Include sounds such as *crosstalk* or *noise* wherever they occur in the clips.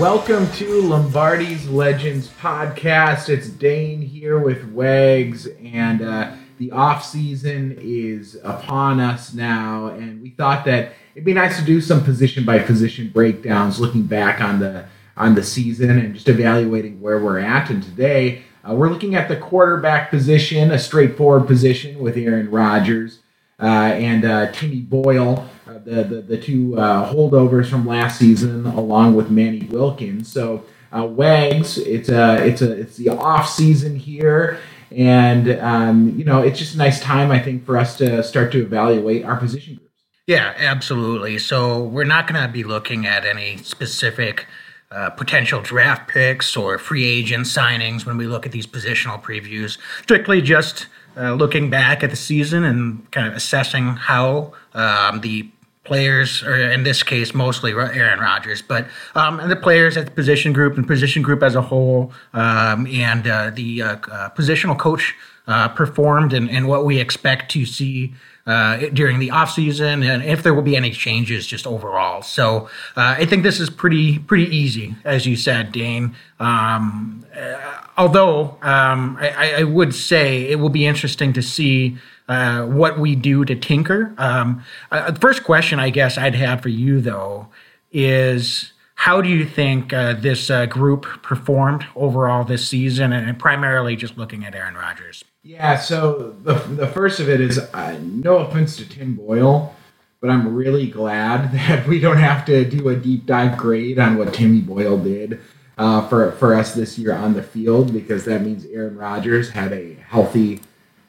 Welcome to Lombardi's Legends podcast. It's Dane here with Wags, and uh, the off season is upon us now. And we thought that it'd be nice to do some position by position breakdowns, looking back on the on the season and just evaluating where we're at. And today uh, we're looking at the quarterback position, a straightforward position with Aaron Rodgers uh, and Timmy Boyle, uh, the, the the two uh, holdovers from last season, along with Manny Wilkins. So uh, Wags, it's a it's a it's the off season here, and um, you know it's just a nice time I think for us to start to evaluate our position groups. Yeah, absolutely. So we're not going to be looking at any specific uh, potential draft picks or free agent signings when we look at these positional previews. Strictly just uh, looking back at the season and kind of assessing how um, the players, or in this case, mostly Aaron Rodgers, but um, and the players at the position group and position group as a whole, um, and uh, the uh, uh, positional coach uh, performed and, and what we expect to see uh, during the offseason and if there will be any changes just overall. So uh, I think this is pretty pretty easy, as you said, Dane. Um, uh, although um, I, I would say it will be interesting to see uh, what we do to tinker. Um, uh, the first question I guess I'd have for you though is how do you think uh, this uh, group performed overall this season, and primarily just looking at Aaron Rodgers? Yeah, so the, the first of it is uh, no offense to Tim Boyle, but I'm really glad *laughs* that we don't have to do a deep dive grade on what Timmy Boyle did uh, for, for us this year on the field because that means Aaron Rodgers had a healthy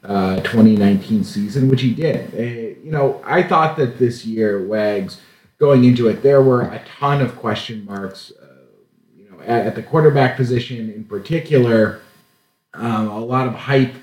uh, 2019 season, which he did. Uh, you know, I thought that this year, Wags, going into it, there were a ton of question marks. Uh, you know, at, at the quarterback position in particular, um, a lot of hype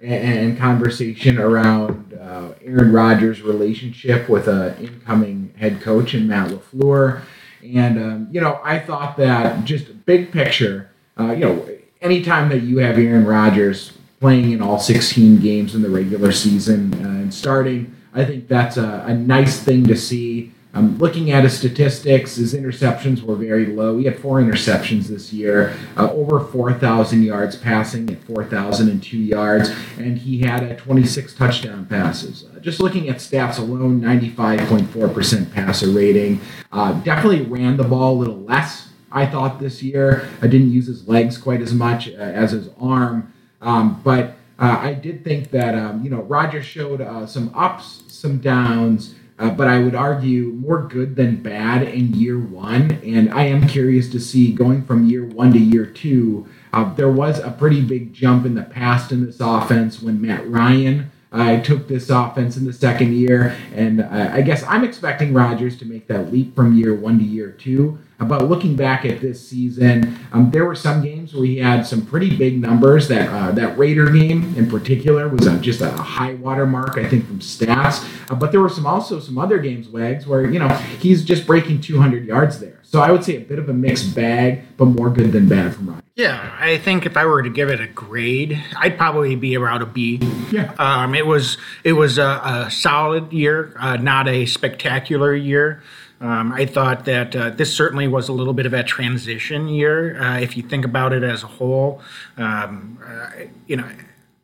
and, and conversation around uh, Aaron Rodgers' relationship with an incoming head coach in Matt LaFleur. And, um, you know, I thought that just big picture, uh, you know, anytime that you have Aaron Rodgers playing in all 16 games in the regular season uh, and starting, I think that's a, a nice thing to see. Um, looking at his statistics, his interceptions were very low. He had four interceptions this year, uh, over 4,000 yards passing at 4,002 yards, and he had uh, 26 touchdown passes. Uh, just looking at stats alone, 95.4% passer rating. Uh, definitely ran the ball a little less, I thought, this year. I didn't use his legs quite as much uh, as his arm, um, but uh, I did think that, um, you know, Rodgers showed uh, some ups, some downs. Uh, but I would argue more good than bad in year one. And I am curious to see going from year one to year two. Uh, there was a pretty big jump in the past in this offense when Matt Ryan uh, took this offense in the second year. And uh, I guess I'm expecting Rodgers to make that leap from year one to year two. But looking back at this season, um, there were some games where he had some pretty big numbers. That uh, that Raider game in particular was uh, just a high water mark, I think, from stats. Uh, but there were some also some other games, Wags, where you know he's just breaking 200 yards there. So I would say a bit of a mixed bag, but more good than bad from Rodgers. Yeah, I think if I were to give it a grade, I'd probably be around a B. Yeah. Um, it was it was a, a solid year, uh, not a spectacular year. Um, I thought that uh, this certainly was a little bit of a transition year. Uh, if you think about it as a whole, um, uh, you know,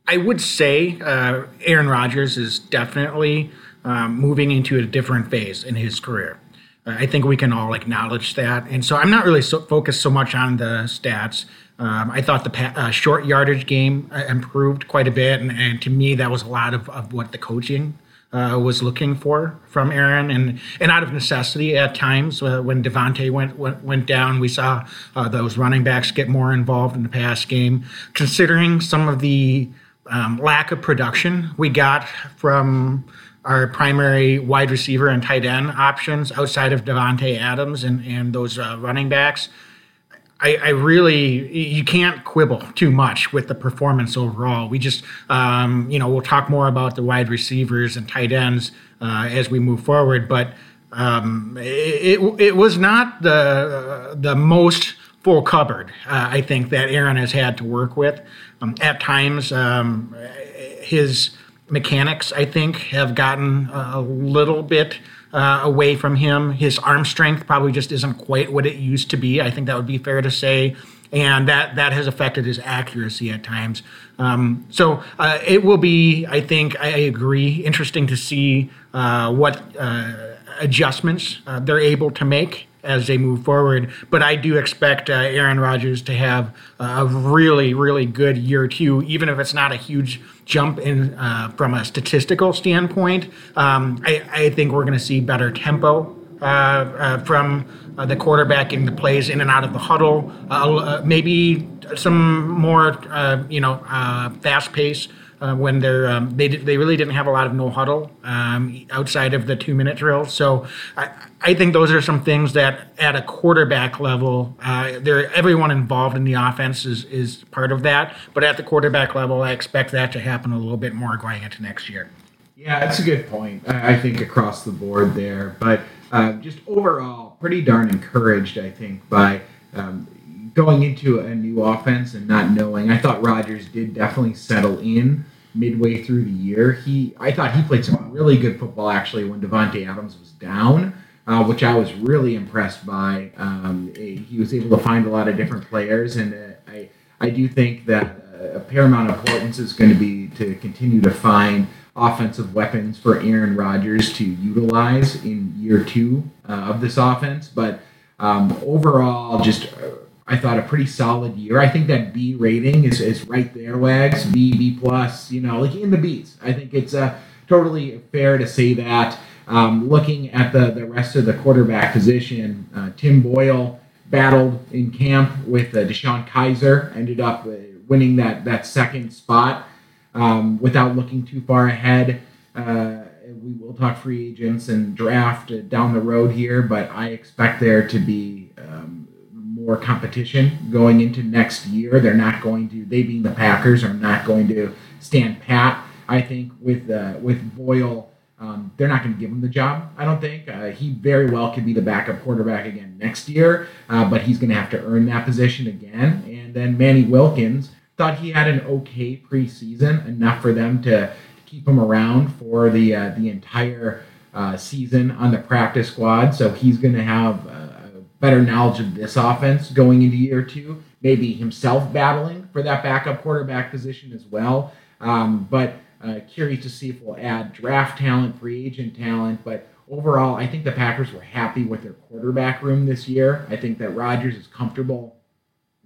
I would say uh, Aaron Rodgers is definitely um, moving into a different phase in his career. Uh, I think we can all acknowledge that. And so I'm not really so focused so much on the stats. Um, I thought the pa- uh, short yardage game uh, improved quite a bit. And, and to me, that was a lot of, of what the coaching uh, was looking for from Aaron. And, and out of necessity at times, uh, when Davante went, went, went down, we saw uh, those running backs get more involved in the pass game. Considering some of the um, lack of production we got from our primary wide receiver and tight end options outside of Davante Adams and, and those uh, running backs. I, I, really you can't quibble too much with the performance overall. We just um, you know we'll talk more about the wide receivers and tight ends uh, as we move forward, but um, it, it, was not the the most full cupboard uh, I think that Aaron has had to work with. Um, at times, um, his mechanics I think have gotten a little bit uh, away from him. His arm strength probably just isn't quite what it used to be. I think that would be fair to say. And that, that has affected his accuracy at times. Um, so uh, it will be, I think, I agree, interesting to see uh, what uh, adjustments uh, they're able to make as they move forward. But I do expect uh, Aaron Rodgers to have a really, really good year two, even if it's not a huge jump in uh, from a statistical standpoint. Um, I, I, think we're going to see better tempo from uh, the quarterback in the plays in and out of the huddle. Uh, maybe some more, you know, fast pace uh, when they're um, they they really didn't have a lot of no huddle um, outside of the two minute drill. So I, I think those are some things that at a quarterback level, uh, there everyone involved in the offense is is part of that. But at the quarterback level, I expect that to happen a little bit more going into next year. Yeah, that's a good point. I think across the board there, but uh, just overall, pretty darn encouraged. I think by um, going into a new offense and not knowing, I thought Rodgers did definitely settle in midway through the year. He, I thought he played some really good football actually when Davante Adams was down, uh, which I was really impressed by. Um, he was able to find a lot of different players, and uh, I, I do think that uh, a paramount importance is going to be to continue to find offensive weapons for Aaron Rodgers to utilize in year two uh, of this offense, but. Um, overall, just uh, I thought a pretty solid year. I think that B rating is, is right there, Wags. B, B plus, you know, like in the Bs. I think it's uh, totally fair to say that. Um, looking at the, the rest of the quarterback position, uh, Tim Boyle battled in camp with uh, DeShone Kizer, ended up uh, winning that, that second spot um, without looking too far ahead. Uh, we will talk free agents and draft down the road here, but I expect there to be um, more competition going into next year. They're not going to, they being the Packers, are not going to stand pat. I think with uh, with Boyle, um, they're not going to give him the job. I don't think uh, he very well could be the backup quarterback again next year, uh, but he's going to have to earn that position again. And then Manny Wilkins thought he had an okay preseason, enough for them to keep him around for the uh, the entire uh, season on the practice squad. So he's going to have uh, better knowledge of this offense going into year two. Maybe himself battling for that backup quarterback position as well. Um, but uh, curious to see if we'll add draft talent, free agent talent. But overall, I think the Packers were happy with their quarterback room this year. I think that Rodgers is comfortable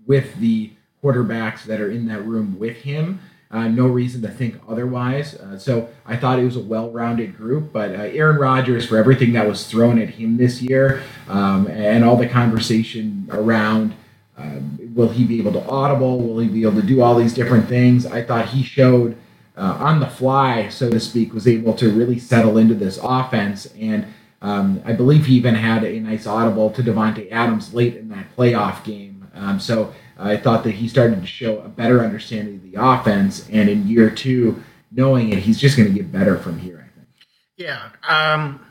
with the quarterbacks that are in that room with him. Uh, no reason to think otherwise. Uh, so I thought it was a well-rounded group. But uh, Aaron Rodgers, for everything that was thrown at him this year, um, and all the conversation around, um, will he be able to audible? Will he be able to do all these different things? I thought he showed uh, on the fly, so to speak, was able to really settle into this offense. And um, I believe he even had a nice audible to Davante Adams late in that playoff game. Um, so I thought that he started to show a better understanding of the offense, and in year two, knowing it, he's just going to get better from here. I think. Yeah. Um,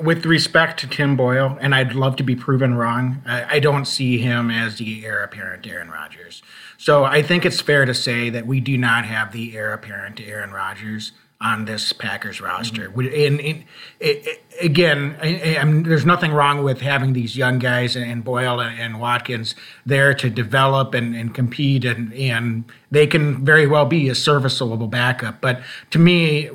with respect to Tim Boyle, and I'd love to be proven wrong, I, I don't see him as the heir apparent to Aaron Rodgers. So I think it's fair to say that we do not have the heir apparent to Aaron Rodgers on this Packers roster. Mm-hmm. And, and it, again, I, I there's nothing wrong with having these young guys and, and Boyle and, and, Watkins there to develop and, and compete, and, and they can very well be a serviceable backup. But to me,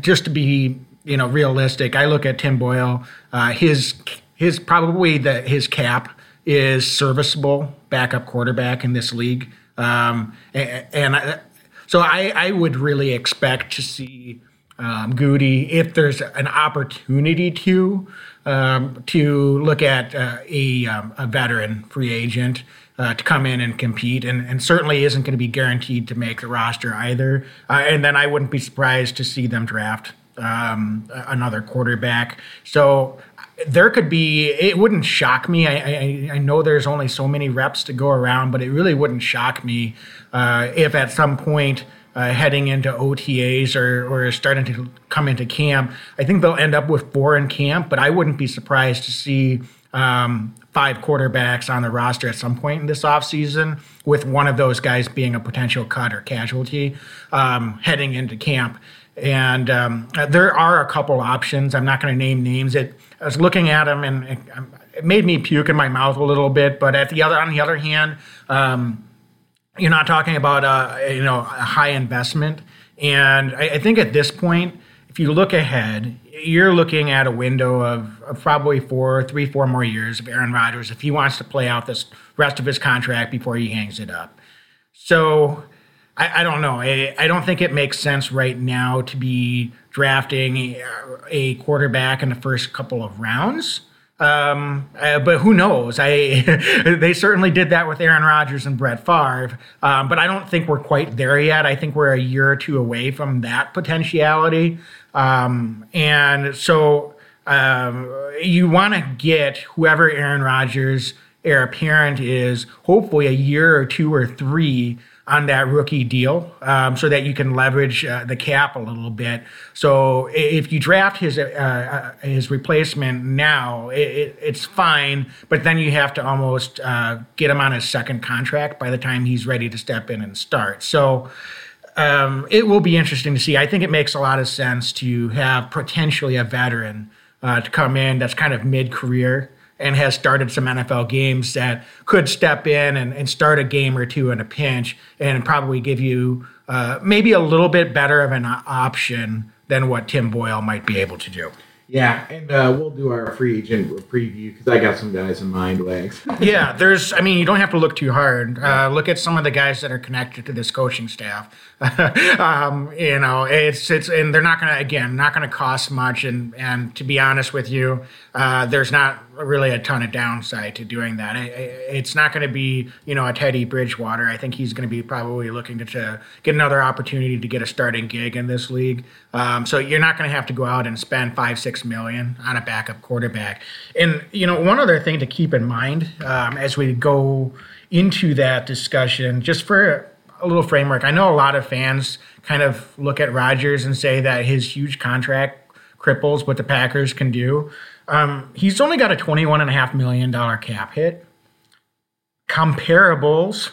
just to be you know realistic, I look at Tim Boyle. Uh, his his probably the his cap is serviceable backup quarterback in this league. Um, and, and so I, I would really expect to see um, Goody if there's an opportunity to um, to look at uh, a, um, a veteran free agent uh, to come in and compete, and, and certainly isn't going to be guaranteed to make the roster either. Uh, and then I wouldn't be surprised to see them draft um, another quarterback. So there could be. It wouldn't shock me. I, I, I know there's only so many reps to go around, but it really wouldn't shock me uh, if at some point. Uh, heading into OTAs or, or starting to come into camp. I think they'll end up with four in camp, but I wouldn't be surprised to see um, five quarterbacks on the roster at some point in this offseason, with one of those guys being a potential cut or casualty um, heading into camp. And um, there are a couple options. I'm not going to name names. It, I was looking at them and it, it, made me puke in my mouth a little bit. But at the other, on the other hand, um, you're not talking about a you know a high investment. And I, I, think at this point, if you look ahead, you're looking at a window of, of, probably four, three, four more years of Aaron Rodgers if he wants to play out this rest of his contract before he hangs it up. So I, I don't know. I, I, don't think it makes sense right now to be drafting a, a quarterback in the first couple of rounds. Um, uh, but who knows? I *laughs* they certainly did that with Aaron Rodgers and Brett Favre. Um, but I don't think we're quite there yet. I think we're a year or two away from that potentiality. Um, and so um, you want to get whoever Aaron Rodgers' heir apparent is, hopefully a year or two or three on that rookie deal um, so that you can leverage uh, the cap a little bit. So if you draft his uh, uh, his replacement now, it, it, it's fine, but then you have to almost uh, get him on his second contract by the time he's ready to step in and start. So. Um, it will be interesting to see. I think it makes a lot of sense to have potentially a veteran uh, to come in that's kind of mid career and has started some NFL games that could step in and, and start a game or two in a pinch and probably give you uh, maybe a little bit better of an option than what Tim Boyle might be able to do. Yeah, and uh, we'll do our free agent preview because I got some guys in mind, Wags. *laughs* yeah, there's. I mean, you don't have to look too hard. Uh, look at some of the guys that are connected to this coaching staff. *laughs* um, you know, it's it's, and they're not going to again not going to cost much. And and to be honest with you, uh, there's not really a ton of downside to doing that. It's not going to be, you know, a Teddy Bridgewater. I think he's going to be probably looking to, to, get another opportunity to get a starting gig in this league. Um, so you're not going to have to go out and spend five, six million on a backup quarterback. And you know, one other thing to keep in mind um, as we go into that discussion, just for a little framework. I know a lot of fans kind of look at Rodgers and say that his huge contract cripples what the Packers can do. Um, he's only got a $21.5 million cap hit. Comparables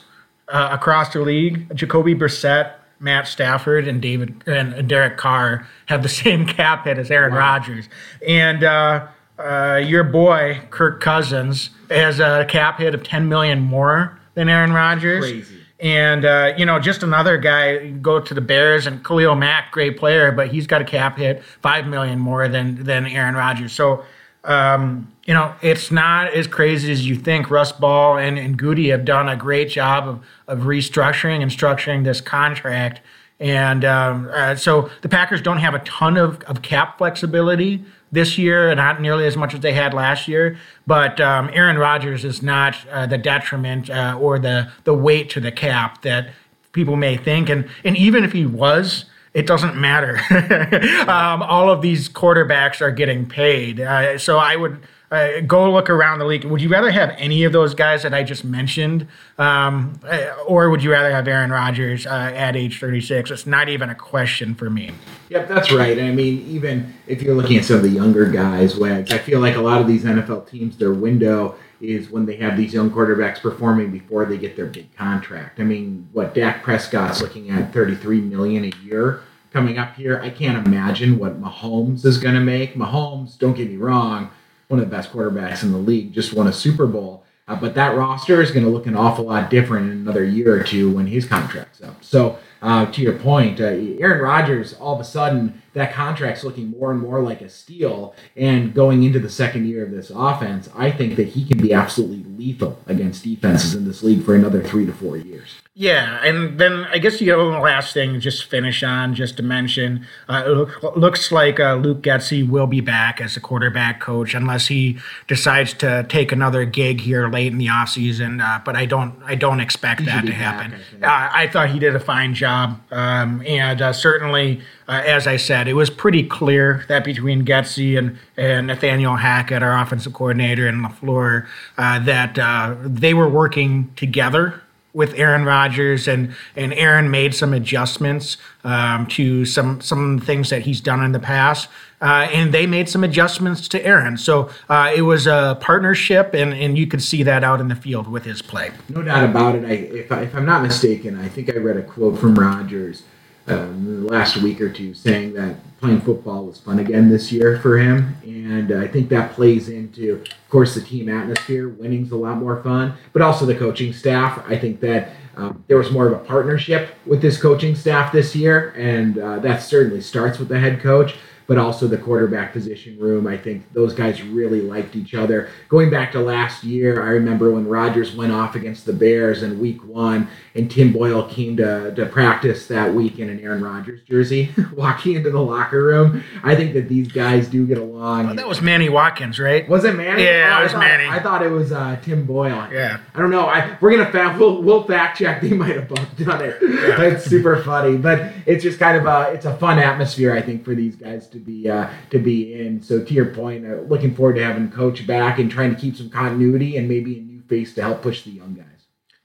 uh, across the league, Jacoby Brissett, Matt Stafford, and David and Derek Carr have the *laughs* same cap hit as Aaron wow. Rodgers. And uh, uh, your boy, Kirk Cousins, has a cap hit of 10 million more than Aaron Rodgers. Crazy. And uh, you know, just another guy go to the Bears and Khalil Mack, great player, but he's got a cap hit five million more than than Aaron Rodgers. So um, you know, it's not as crazy as you think. Russ Ball and, and Goody have done a great job of, of restructuring and structuring this contract. And um, uh, so the Packers don't have a ton of, of cap flexibility this year, not nearly as much as they had last year. But um, Aaron Rodgers is not uh, the detriment uh, or the, the weight to the cap that people may think. And, and even if he was, it doesn't matter. *laughs* um, all of these quarterbacks are getting paid. Uh, so I would uh, go look around the league. Would you rather have any of those guys that I just mentioned, um, uh, or would you rather have Aaron Rodgers uh, at age 36? It's not even a question for me. Yep, that's right. I mean, even if you're looking at some of the younger guys, Wags, I feel like a lot of these NFL teams, their window is when they have these young quarterbacks performing before they get their big contract. I mean, what Dak Prescott's looking at 33 million a year coming up here. I can't imagine what Mahomes is going to make. Mahomes, don't get me wrong, one of the best quarterbacks in the league, just won a Super Bowl. Uh, but that roster is going to look an awful lot different in another year or two when his contract's up. So, uh, to your point, uh, Aaron Rodgers, all of a sudden, that contract's looking more and more like a steal. And going into the second year of this offense, I think that he can be absolutely lethal against defenses in this league for another three to four years. Yeah, and then I guess the last thing, just finish on, just to mention, uh, it look, looks like uh, Luke Getsy will be back as the quarterback coach unless he decides to take another gig here late in the offseason. Uh, but I don't, I don't expect that to be back, happen. I. Uh, I thought he did a fine job, um, and uh, certainly, uh, as I said, it was pretty clear that between Getsy and, and Nathaniel Hackett, our offensive coordinator, and Lafleur, uh, that uh, they were working together with Aaron Rodgers, and and Aaron made some adjustments um, to some some things that he's done in the past, uh, and they made some adjustments to Aaron. So uh, it was a partnership, and and you could see that out in the field with his play. No doubt about it. I, if, I, if I'm not mistaken, I think I read a quote from Rodgers um, the last week or two saying that playing football was fun again this year for him. And I think that plays into, of course, the team atmosphere. Winning's a lot more fun, but also the coaching staff. I think that um, there was more of a partnership with this coaching staff this year, and uh, that certainly starts with the head coach but also the quarterback position room. I think those guys really liked each other. Going back to last year, I remember when Rodgers went off against the Bears in week one, and Tim Boyle came to, to practice that week in an Aaron Rodgers jersey, *laughs* walking into the locker room. I think that these guys do get along. That was Manny Watkins, right? Was it Manny? Yeah, Oh, it I was thought- Manny. I thought it was uh, Tim Boyle. Yeah. I don't know. I we're gonna fact we'll, we'll fact check. They might have both done it. It's super funny, but it's just kind of a it's a fun atmosphere I think for these guys to be uh, to be in. So to your point, uh, looking forward to having coach back and trying to keep some continuity and maybe a new face to help push the young guys.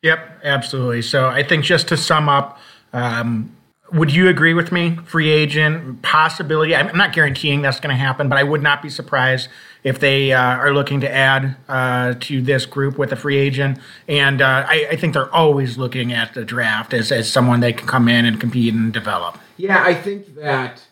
Yep, absolutely. So I think just to sum up, um, would you agree with me? Free agent possibility. I'm not guaranteeing that's going to happen, but I would not be surprised if they uh, are looking to add uh, to this group with a free agent. And uh, I, I think they're always looking at the draft as, as someone they can come in and compete and develop. Yeah, I think that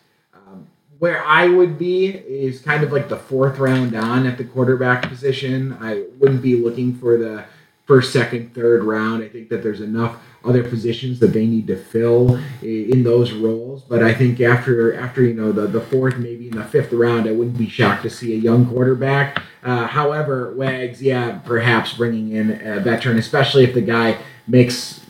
where I would be is kind of like the fourth round on at the quarterback position. I wouldn't be looking for the first, second, third round. I think that there's enough other positions that they need to fill in those roles. But I think after after you know the the fourth, maybe in the fifth round, I wouldn't be shocked to see a young quarterback. Uh, however, Wags, yeah, perhaps bringing in a veteran, especially if the guy makes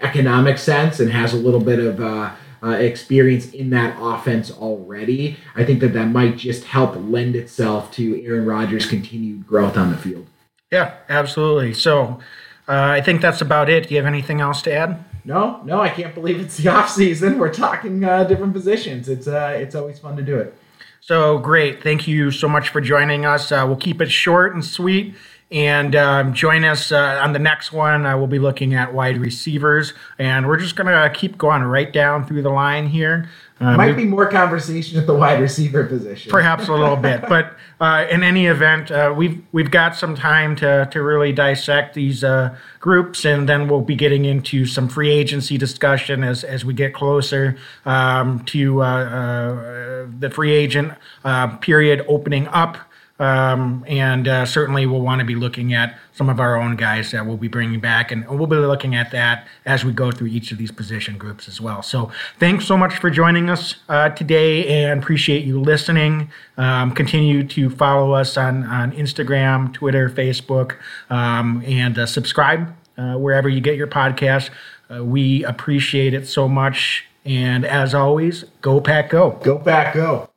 economic sense and has a little bit of uh, uh, experience in that offense already, I think that that might just help lend itself to Aaron Rodgers' continued growth on the field. Yeah, absolutely. So uh, I think that's about it. Do you have anything else to add? No, no, I can't believe it's the *laughs* off season. We're talking uh, different positions. It's uh, it's always fun to do it. So great. Thank you so much for joining us. Uh, we'll keep it short and sweet. And um, join us uh, on the next one. Uh, we'll be looking at wide receivers. And we're just going to keep going right down through the line here. Uh, Might be more conversation at the wide receiver position. perhaps a little bit. *laughs* But uh, in any event, uh, we've we've got some time to to really dissect these uh, groups, and then we'll be getting into some free agency discussion as as we get closer um, to uh, uh, the free agent uh, period opening up. Um, and uh, certainly we'll want to be looking at some of our own guys that we'll be bringing back, and we'll be looking at that as we go through each of these position groups as well. So thanks so much for joining us uh, today, and appreciate you listening. Um, continue to follow us on on Instagram, Twitter, Facebook, um, and uh, subscribe uh, wherever you get your podcast. Uh, we appreciate it so much, and as always, go pack, go. Go back, go.